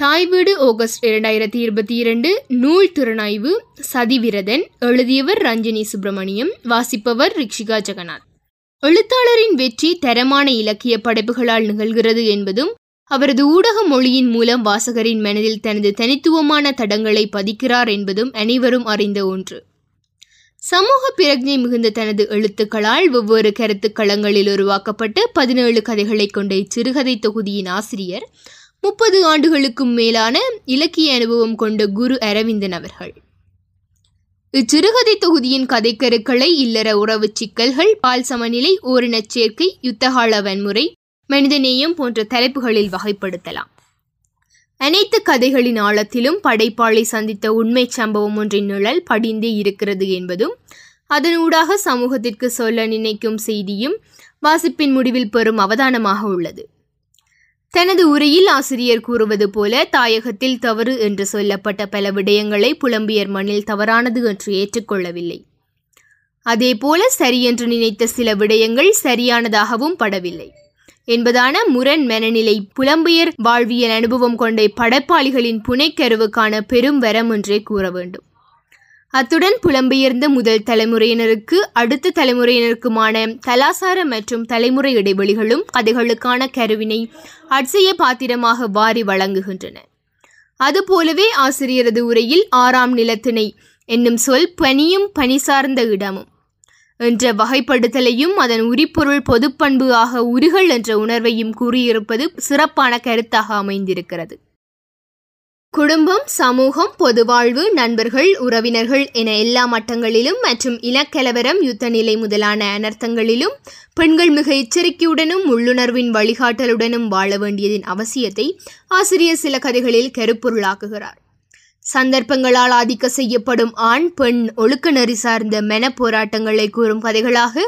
தாய் வீடு ஆகஸ்ட் இரண்டாயிரத்தி இருபத்தி இரண்டு நூல் திறனாய்வு சதிவிரதன் எழுதியவர் ரஞ்சினி சுப்பிரமணியம் வாசிப்பவர் ரிக்ஷிகா ஜெகநாத். எழுத்தாளரின் வெற்றி தரமான இலக்கிய படைப்புகளால் நிகழ்கிறது என்பதும் அவரது ஊடக மொழியின் மூலம் வாசகரின் மனதில் தனது தனித்துவமான தடங்களை பதிக்கிறார் என்பதும் அனைவரும் அறிந்த ஒன்று. சமூக பிரஜை மிகுந்த தனது எழுத்துக்களால் வெவ்வேறு கருத்துக்களங்களில் உருவாக்கப்பட்ட பதினேழு கதைகளை கொண்ட இச்சிறுகதை தொகுதியின் ஆசிரியர் முப்பது ஆண்டுகளுக்கும் மேலான இலக்கிய அனுபவம் கொண்ட குரு அரவிந்தன் அவர்கள். இச்சிறுகதை தொகுதியின் கதைக்கருக்களை இல்லற உறவு சிக்கல்கள் பால் சமநிலை ஓரினச் சேர்க்கை யுத்தகால வன்முறை மனிதநேயம் போன்ற தலைப்புகளில் வகைப்படுத்தலாம். அனைத்து கதைகளின் ஆழத்திலும் படைப்பாளி சந்தித்த உண்மை சம்பவம் ஒன்றின் நிழல் படிந்தே இருக்கிறது என்பதும் அதனூடாக சமூகத்திற்கு சொல்ல நினைக்கும் செய்தியும் வாசிப்பின் முடிவில் பெறும் அவதானமாக உள்ளது. தனது உரையில் ஆசிரியர் கூறுவது போல தாயகத்தில் தவறு என்று சொல்லப்பட்ட பல விடயங்களை புலம்பியர் மண்ணில் தவறானது என்று ஏற்றுக்கொள்ளவில்லை. அதேபோல சரியென்று நினைத்த சில விடயங்கள் சரியானதாகவும் படவில்லை. என்பதான முரண் மனநிலை புலம்பெயர் வாழ்வியல் அனுபவம் கொண்ட படைப்பாளிகளின் புனைக்கருவுக்கான பெரும் வரம் என்றே கூற வேண்டும். அத்துடன் புலம்பெயர்ந்த முதல் தலைமுறையினருக்கு அடுத்த தலைமுறையினருக்குமான கலாசார மற்றும் தலைமுறை இடைவெளிகளும் கதைகளுக்கான கருவினை அட்சய பாத்திரமாக வாரி வழங்குகின்றன. அதுபோலவே ஆசிரியரது உரையில் ஆறாம் நிலத்திணை என்னும் சொல் பனியும் பனி சார்ந்த இடமும் என்ற வகைப்படுத்தலையும் அதன் உரிப்பொருள் பொதுப்பண்பு ஆக உருகல் என்ற உணர்வையும் கூறியிருப்பது சிறப்பான கருத்தாக அமைந்திருக்கிறது. குடும்பம் சமூகம் பொதுவாழ்வு நண்பர்கள் உறவினர்கள் என எல்லா மட்டங்களிலும் மற்றும் இனக்கலவரம் யுத்த நிலை முதலான அனர்த்தங்களிலும் பெண்கள் மிக எச்சரிக்கையுடனும் உள்ளுணர்வின் வழிகாட்டலுடனும் வாழ வேண்டியதின் அவசியத்தை ஆசிரியர் சில கதைகளில் கருப்பொருளாக்குகிறார். சந்தர்ப்பங்களால் ஆதிக்க செய்யப்படும் ஆண் பெண் ஒழுக்க நெறி சார்ந்த மென போராட்டங்களை கூறும் கதைகளாக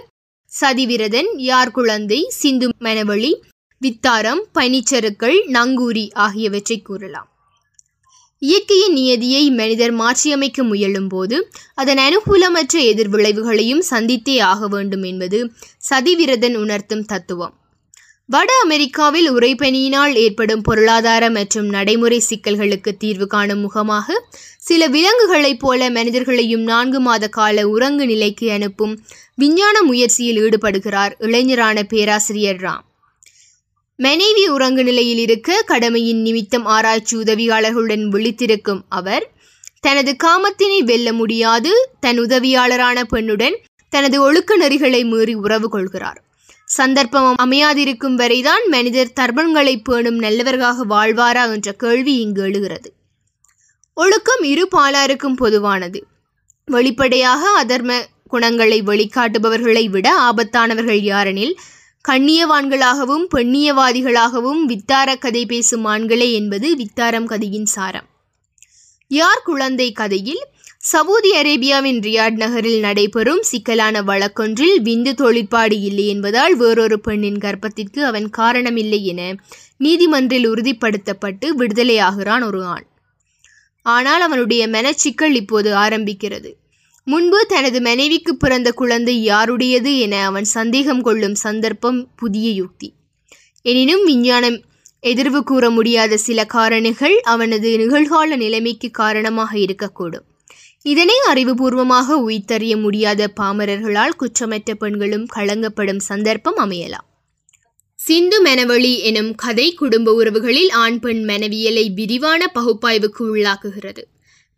சதிவிரதன் யார் குழந்தை சிந்து மெனவழி வித்தாரம் பனிச்சருக்கள் நங்கூரி ஆகியவற்றை கூறலாம். இயற்கையின் நியதியை மனிதர் மாற்றியமைக்க முயலும் போது அதன் அனுகூலமற்ற எதிர்விளைவுகளையும் சந்தித்தே ஆக வேண்டும் என்பது சதிவிரதன் உணர்த்தும் தத்துவம். வட அமெரிக்காவில் உறைபனியினால் ஏற்படும் பொருளாதார மற்றும் நடைமுறை சிக்கல்களுக்கு தீர்வு காணும் முகமாக சில விலங்குகளைப் போல மனிதர்களையும் நான்கு மாத கால உறங்கு நிலைக்கு அனுப்பும் விஞ்ஞான முயற்சியில் ஈடுபடுகிறார் இளைஞரான பேராசிரியர் ராம். மனைவி உறங்கு நிலையில் இருக்க கடமையின் நிமித்தம் ஆராய்ச்சி உதவியாளர்களுடன் விழித்திருக்கும் அவர் தனது காமத்தினை வெல்ல முடியாது தன் உதவியாளரான பெண்ணுடன் தனது ஒழுக்க நெறிகளை மீறி உறவு கொள்கிறார். சந்தர்ப்பம் அமையாதிருக்கும் வரைதான் மனிதர் தர்மங்களை பேணும் நல்லவர்களாக வாழ்வாரா என்ற கேள்வி இங்கு எழுகிறது. ஒழுக்கம் இரு பாலாருக்கும் பொதுவானது. வெளிப்படையாக அதர்ம குணங்களை வெளிக்காட்டுபவர்களை விட ஆபத்தானவர்கள் யாரெனில் கண்ணியவான்களாகவும் பெண்ணியவாதிகளாகவும் வித்தார கதை பேசும் ஆண்களே என்பது வித்தாரம் கதையின் சாரம். யார் குழந்தை கதையில்? சவுதி அரேபியாவின் ரியாட் நகரில் நடைபெறும் சிக்கலான வழக்கொன்றில் விந்து தொழிற்பாடு இல்லை என்பதால் வேறொரு பெண்ணின் கர்ப்பத்திற்கு அவன் காரணமில்லை என நீதிமன்றில் உறுதிப்படுத்தப்பட்டு விடுதலையாகிறான் ஒரு ஆண். ஆனால் அவனுடைய மனச்சிக்கல் இப்போது ஆரம்பிக்கிறது. முன்பு தனது மனைவிக்கு பிறந்த குழந்தை யாருடையது என அவன் சந்தேகம் கொள்ளும் சந்தர்ப்பம் புதிய யுக்தி. எனினும் விஞ்ஞானம் எதிர்வு கூற முடியாத சில காரணிகள் அவனது நிகழ்கால நிலைமைக்கு காரணமாக இருக்கக்கூடும். இதனை அறிவுபூர்வமாக உய்த்தறிய முடியாத பாமரர்களால் குற்றமற்ற பெண்களும் களங்கப்படும் சந்தர்ப்பம் அமையலாம். சிந்து மெனவழி எனும் கதை குடும்ப உறவுகளில் ஆண் பெண் மனவியலை விரிவான பகுப்பாய்வுக்கு உள்ளாக்குகிறது.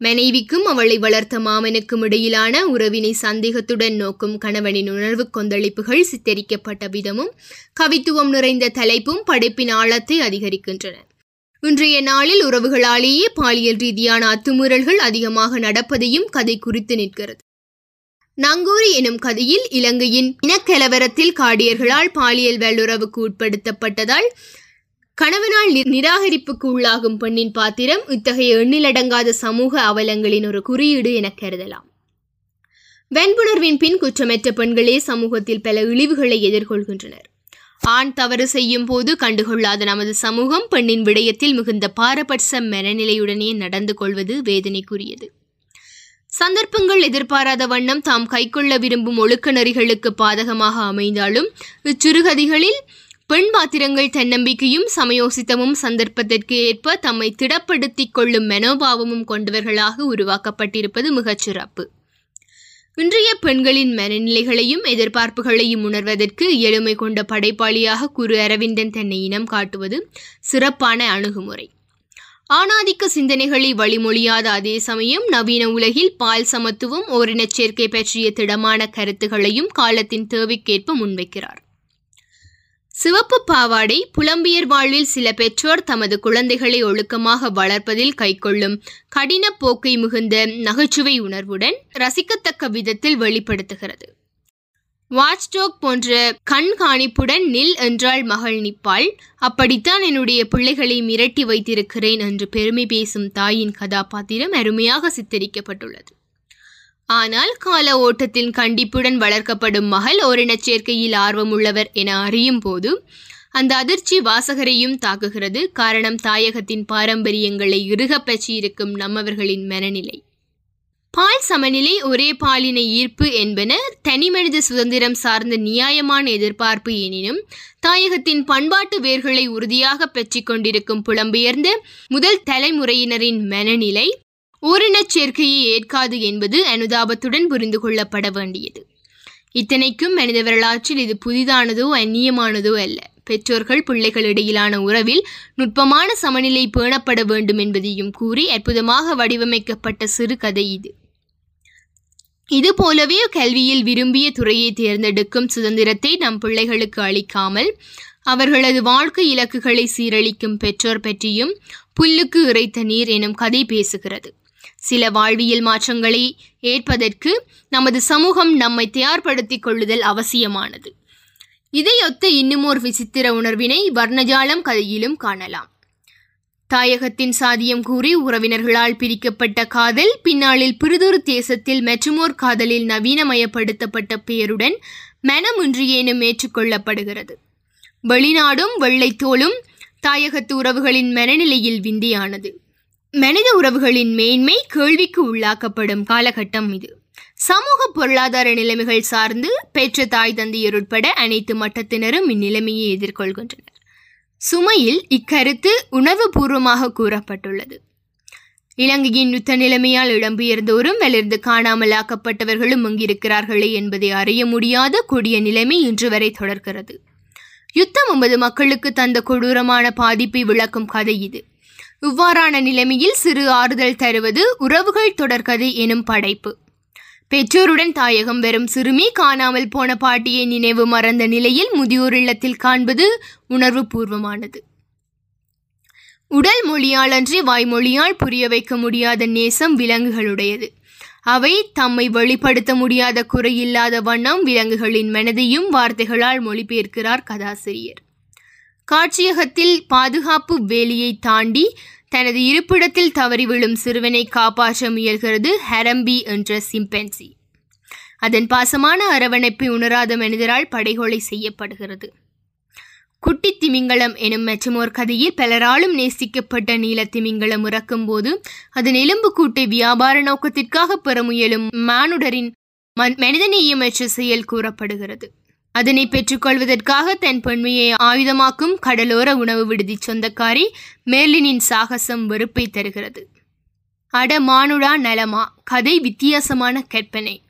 மனைவிக்கும் அவளை வளர்த்த மாமனுக்கும் இடையிலான உறவினை சந்தேகத்துடன் நோக்கும் கணவனின் உணர்வு கொந்தளிப்புகள் சித்தரிக்கப்பட்ட விதமும் கவித்துவம் நிறைந்த தலைப்பும் படைப்பின் ஆழத்தை அதிகரிக்கின்றன. இன்றைய நாளில் உறவுகளாலேயே பாலியல் ரீதியான அத்துமுறல்கள் அதிகமாக நடப்பதையும் கதை குறித்து நிற்கிறது. நங்கூரி எனும் கதையில் இலங்கையின் இனக்கலவரத்தில் காடியர்களால் பாலியல் வல்லுறவுக்கு உட்படுத்தப்பட்டதால் கணவனால் நி- நிராகரிப்புக்கு உள்ளாகும் பெண்ணின் பாத்திரம் இத்தகைய எண்ணிலடங்காத சமூக அவலங்களின் ஒரு குறியீடு என கருதலாம். வெண்புணர்வின் பின் குற்றமற்ற பெண்களே சமூகத்தில் பல இழிவுகளை எதிர்கொள்கின்றனர். ஆண் தவறு செய்யும் போது கண்டுகொள்ளாத நமது சமூகம் பெண்ணின் விடயத்தில் மிகுந்த பாரபட்ச மனநிலையுடனே நடந்து கொள்வது வேதனைக்குரியது. சந்தர்ப்பங்கள் எதிர்பாராத வண்ணம் தாம் கைக்கொள்ள விரும்பும் ஒழுக்க நெறிகளுக்கு பாதகமாக அமைந்தாலும் இச்சிறுகதிகளில் பெண் பாத்திரங்கள் தன்னம்பிக்கையும் சமயோசித்தமும் சந்தர்ப்பத்திற்கு ஏற்ப தம்மை திடப்படுத்திக் கொள்ளும் மனோபாவமும் கொண்டவர்களாக உருவாக்கப்பட்டிருப்பது மிகச் சிறப்பு. இன்றைய பெண்களின் மனநிலைகளையும் எதிர்பார்ப்புகளையும் உணர்வதற்கு எளிமை கொண்ட படைப்பாளியாக குரு அரவிந்தன் தன்னை இனம் காட்டுவது சிறப்பான அணுகுமுறை. ஆணாதிக்க சிந்தனைகளை வழிமொழியாத அதே சமயம் நவீன உலகில் பால் சமத்துவம் ஓரினச் சேர்க்கை பற்றிய திடமான கருத்துகளையும் காலத்தின் தேவைக்கேற்ப முன்வைக்கிறார். சிவப்பு பாவாடை புலம்பியர் வாழ்வில் சில பெற்றோர் தமது குழந்தைகளை ஒழுக்கமாக வளர்ப்பதில் கைக்கொள்ளும் கடின போக்கை மிகுந்த நகைச்சுவை உணர்வுடன் ரசிக்கத்தக்க விதத்தில் வெளிப்படுத்துகிறது. வாட்ச்டாக் போன்ற கண்காணிப்புடன் நில் என்றால் மகள் நிற்பாள் அப்படித்தான் என்னுடைய பிள்ளைகளை மிரட்டி வைத்திருக்கிறேன் என்று பெருமை பேசும் தாயின் கதாபாத்திரம் அருமையாக சித்தரிக்கப்பட்டுள்ளது. ஆனால் கால ஓட்டத்தின் கண்டிப்புடன் வளர்க்கப்படும் மகள் ஓரினச் சேர்க்கையில் ஆர்வமுள்ளவர் என அறியும் போது அந்த அதிர்ச்சி வாசகரையும் தாக்குகிறது. காரணம் தாயகத்தின் பாரம்பரியங்களை இறுகப் பற்றியிருக்கும் நம்மவர்களின் மனநிலை. பால் சமநிலை ஒரே பாலின ஈர்ப்பு என்பன தனிமனித சுதந்திரம் சார்ந்த நியாயமான எதிர்பார்ப்பு எனினும் தாயகத்தின் பண்பாட்டு வேர்களை உறுதியாக பெற்றிக் கொண்டிருக்கும் புலம்பெயர்ந்த முதல் தலைமுறையினரின் மனநிலை ஓரினச் சேர்க்கையை ஏற்காது என்பது அனுதாபத்துடன் புரிந்து கொள்ளப்பட வேண்டியது. இத்தனைக்கும் மனித வரலாற்றில் இது புதிதானதோ அந்நியமானதோ அல்ல. பெற்றோர்கள் பிள்ளைகளிடையிலான உறவில் நுட்பமான சமநிலை பேணப்பட வேண்டும் என்பதையும் கூறி அற்புதமாக வடிவமைக்கப்பட்ட சிறுகதை இது. இது போலவே கல்வியில் விரும்பிய துறையை தேர்ந்தெடுக்கும் சுதந்திரத்தை நம் பிள்ளைகளுக்கு அளிக்காமல் அவர்களது வாழ்க்கை இலக்குகளை சீரழிக்கும் பெற்றோர் பற்றியும் புல்லுக்கு இறைத்த நீர் எனும் கதை பேசுகிறது. சில வாழ்வியல் மாற்றங்களை ஏற்பதற்கு நமது சமூகம் நம்மை தயார்படுத்திக் கொள்ளுதல் அவசியமானது. இதையொத்த இன்னுமோர் விசித்திர உணர்வினை வர்ணஜாலம் கதையிலும் காணலாம். தாயகத்தின் சாதியம் கூறி உறவினர்களால் பிரிக்கப்பட்ட காதல் பின்னாளில் பிரிதொரு தேசத்தில் மெற்றுமோர் காதலில் நவீனமயப்படுத்தப்பட்ட பெயருடன் மனமின்றியேனும் ஏற்றுக்கொள்ளப்படுகிறது வெளிநாடும் வெள்ளைத்தோலும் தாயகத்து உறவுகளின் மனநிலையில் விந்தியானது. மனித உறவுகளின் மேன்மை கேள்விக்கு உள்ளாக்கப்படும் காலகட்டம் இது. சமூக பொருளாதார நிலைமைகள் சார்ந்து பெற்ற தாய் தந்தையர் உட்பட அனைத்து மட்டத்தினரும் இந்நிலைமையை எதிர்கொள்கின்றனர். சுமையில் இக்கருத்து உணர்வுபூர்வமாக கூறப்பட்டுள்ளது. இலங்கையின் யுத்த நிலைமையால் இடம்பெயர்ந்தோரும் வலிர்ந்து காணாமலாக்கப்பட்டவர்களும் அங்கிருக்கிறார்களே என்பதை அறிய முடியாத கொடிய நிலைமை இன்று வரை தொடர்கிறது. யுத்தம் ஒன்பது மக்களுக்கு தந்த கொடூரமான பாதிப்பை விளக்கும் கதை இது. இவ்வாறான நிலைமையில் சிறு ஆறுதல் தருவது உறவுகள் தொடர்கதை எனும் படைப்பு. பெற்றோருடன் தாயகம் வரும் சிறுமி காணாமல் போன பாட்டியை நினைவு மறந்த நிலையில் முதியோர் இல்லத்தில் காண்பது உணர்வு பூர்வமானது உடல் மொழியாலன்றி வாய்மொழியால் புரிய வைக்க முடியாத நேசம் விலங்குகளுடையது. அவை தம்மை வெளிப்படுத்த முடியாத குறையில்லாத வண்ணம் விலங்குகளின் மனதையும் வார்த்தைகளால் மொழிபெயர்க்கிறார் கதாசிரியர். காட்சியகத்தில் பாதுகாப்பு வேலியை தாண்டி தனது இருப்பிடத்தில் தவறி விழும் சிறுவனை காப்பாற்ற முயல்கிறது ஹரம்பி என்ற சிம்பென்சி. அதன் பாசமான அரவணைப்பை உணராத மனிதரால் படைகொலை செய்யப்படுகிறது. குட்டி திமிங்கலம் எனும் மற்றமோர் கதையில் பலராலும் நேசிக்கப்பட்ட நீல திமிங்கலம் இறக்கும்போது அதன் எலும்பு கூட்டை வியாபார நோக்கத்திற்காக பெற முயலும் மானுடரின் மனிதநேயமற்ற செயல் கூறப்படுகிறது. அதனை பெற்றுக்கொள்வதற்காக தன் பெண்மையை ஆயுதமாக்கும் கடலோர உணவு விடுதி சொந்தக்காரி மேர்லினின் சாகசம் வெறுப்பை தருகிறது. அட மானுடா நலமா கதை வித்தியாசமான கற்பனை.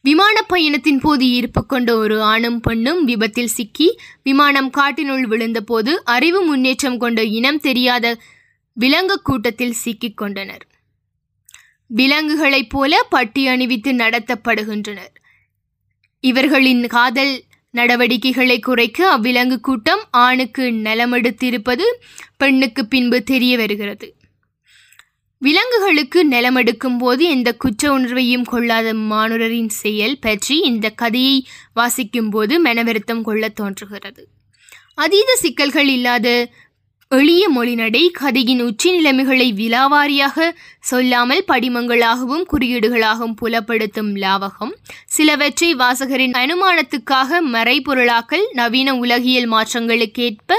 விமான பயணத்தின் போது ஈர்ப்பு கொண்ட ஒரு ஆணும் பெண்ணும் விபத்தில் சிக்கி விமானம் காட்டினுள் விழுந்தபோது அறிவு முன்னேற்றம் கொண்ட இனம் தெரியாத விலங்கு கூட்டத்தில் சிக்கிக் கொண்டனர். விலங்குகளைப் போல பட்டி அணிவித்து நடத்தப்படுகின்றனர். இவர்களின் காதல் நடவடிக்கைகளை குறைக்க அவ்விலங்கு கூட்டம் ஆணுக்கு நலமெடுத்திருப்பது பெண்ணுக்கு பின்பு தெரிய வருகிறது. விலங்குகளுக்கு நிலமெடுக்கும் போது எந்த குற்ற உணர்வையும் கொள்ளாத மானுடரின் செயல் பற்றி இந்த கதையை வாசிக்கும் போது மனவருத்தம் கொள்ள தோன்றுகிறது. அதீத சிக்கல்கள் இல்லாத எளிய மொழிநடை கதையின் உச்சி நிலைமைகளை விலாவாரியாக சொல்லாமல் படிமங்களாகவும் குறியீடுகளாகவும் புலப்படுத்தும் லாவகம் சிலவற்றை வாசகரின் அனுமானத்துக்காக மறைபொருளாக்கல் நவீன உலகியல் மாற்றங்களுக்கேற்ப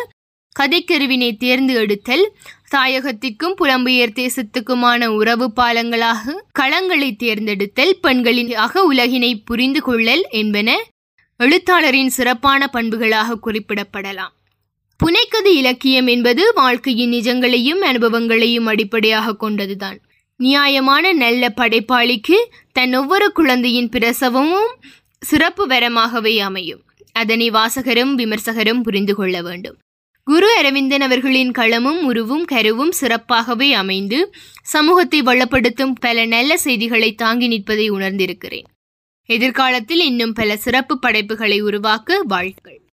கதைக்கருவினை தேர்ந்து எடுத்தல் தாயகத்திற்கும் புலம்பெயர் தேசத்துக்குமான உறவு பாலங்களாக களங்களை தேர்ந்தெடுத்தல் பெண்களின் அக உலகினை புரிந்து கொள்ளல் என்பன எழுத்தாளரின் சிறப்பான பண்புகளாக குறிப்பிடப்படலாம். புனைக்கதை இலக்கியம் என்பது வாழ்க்கையின் நிஜங்களையும் அனுபவங்களையும் அடிப்படையாக கொண்டதுதான். நியாயமான நல்ல படைப்பாளிக்கு தன் ஒவ்வொரு குழந்தையின் பிரசவமும் சிறப்பு வரமாகவே அமையும். அதனை வாசகரும் விமர்சகரும் புரிந்து கொள்ள வேண்டும். குரு அரவிந்தன் அவர்களின் களமும் உருவும் கருவும் சிறப்பாகவே அமைந்து சமூகத்தை வளப்படுத்தும் பல நல்ல செய்திகளை தாங்கி நிற்பதை உணர்ந்திருக்கிறேன். எதிர்காலத்தில் இன்னும் பல சிறப்பு படைப்புகளை உருவாக்க வாழ்த்துக்கள்.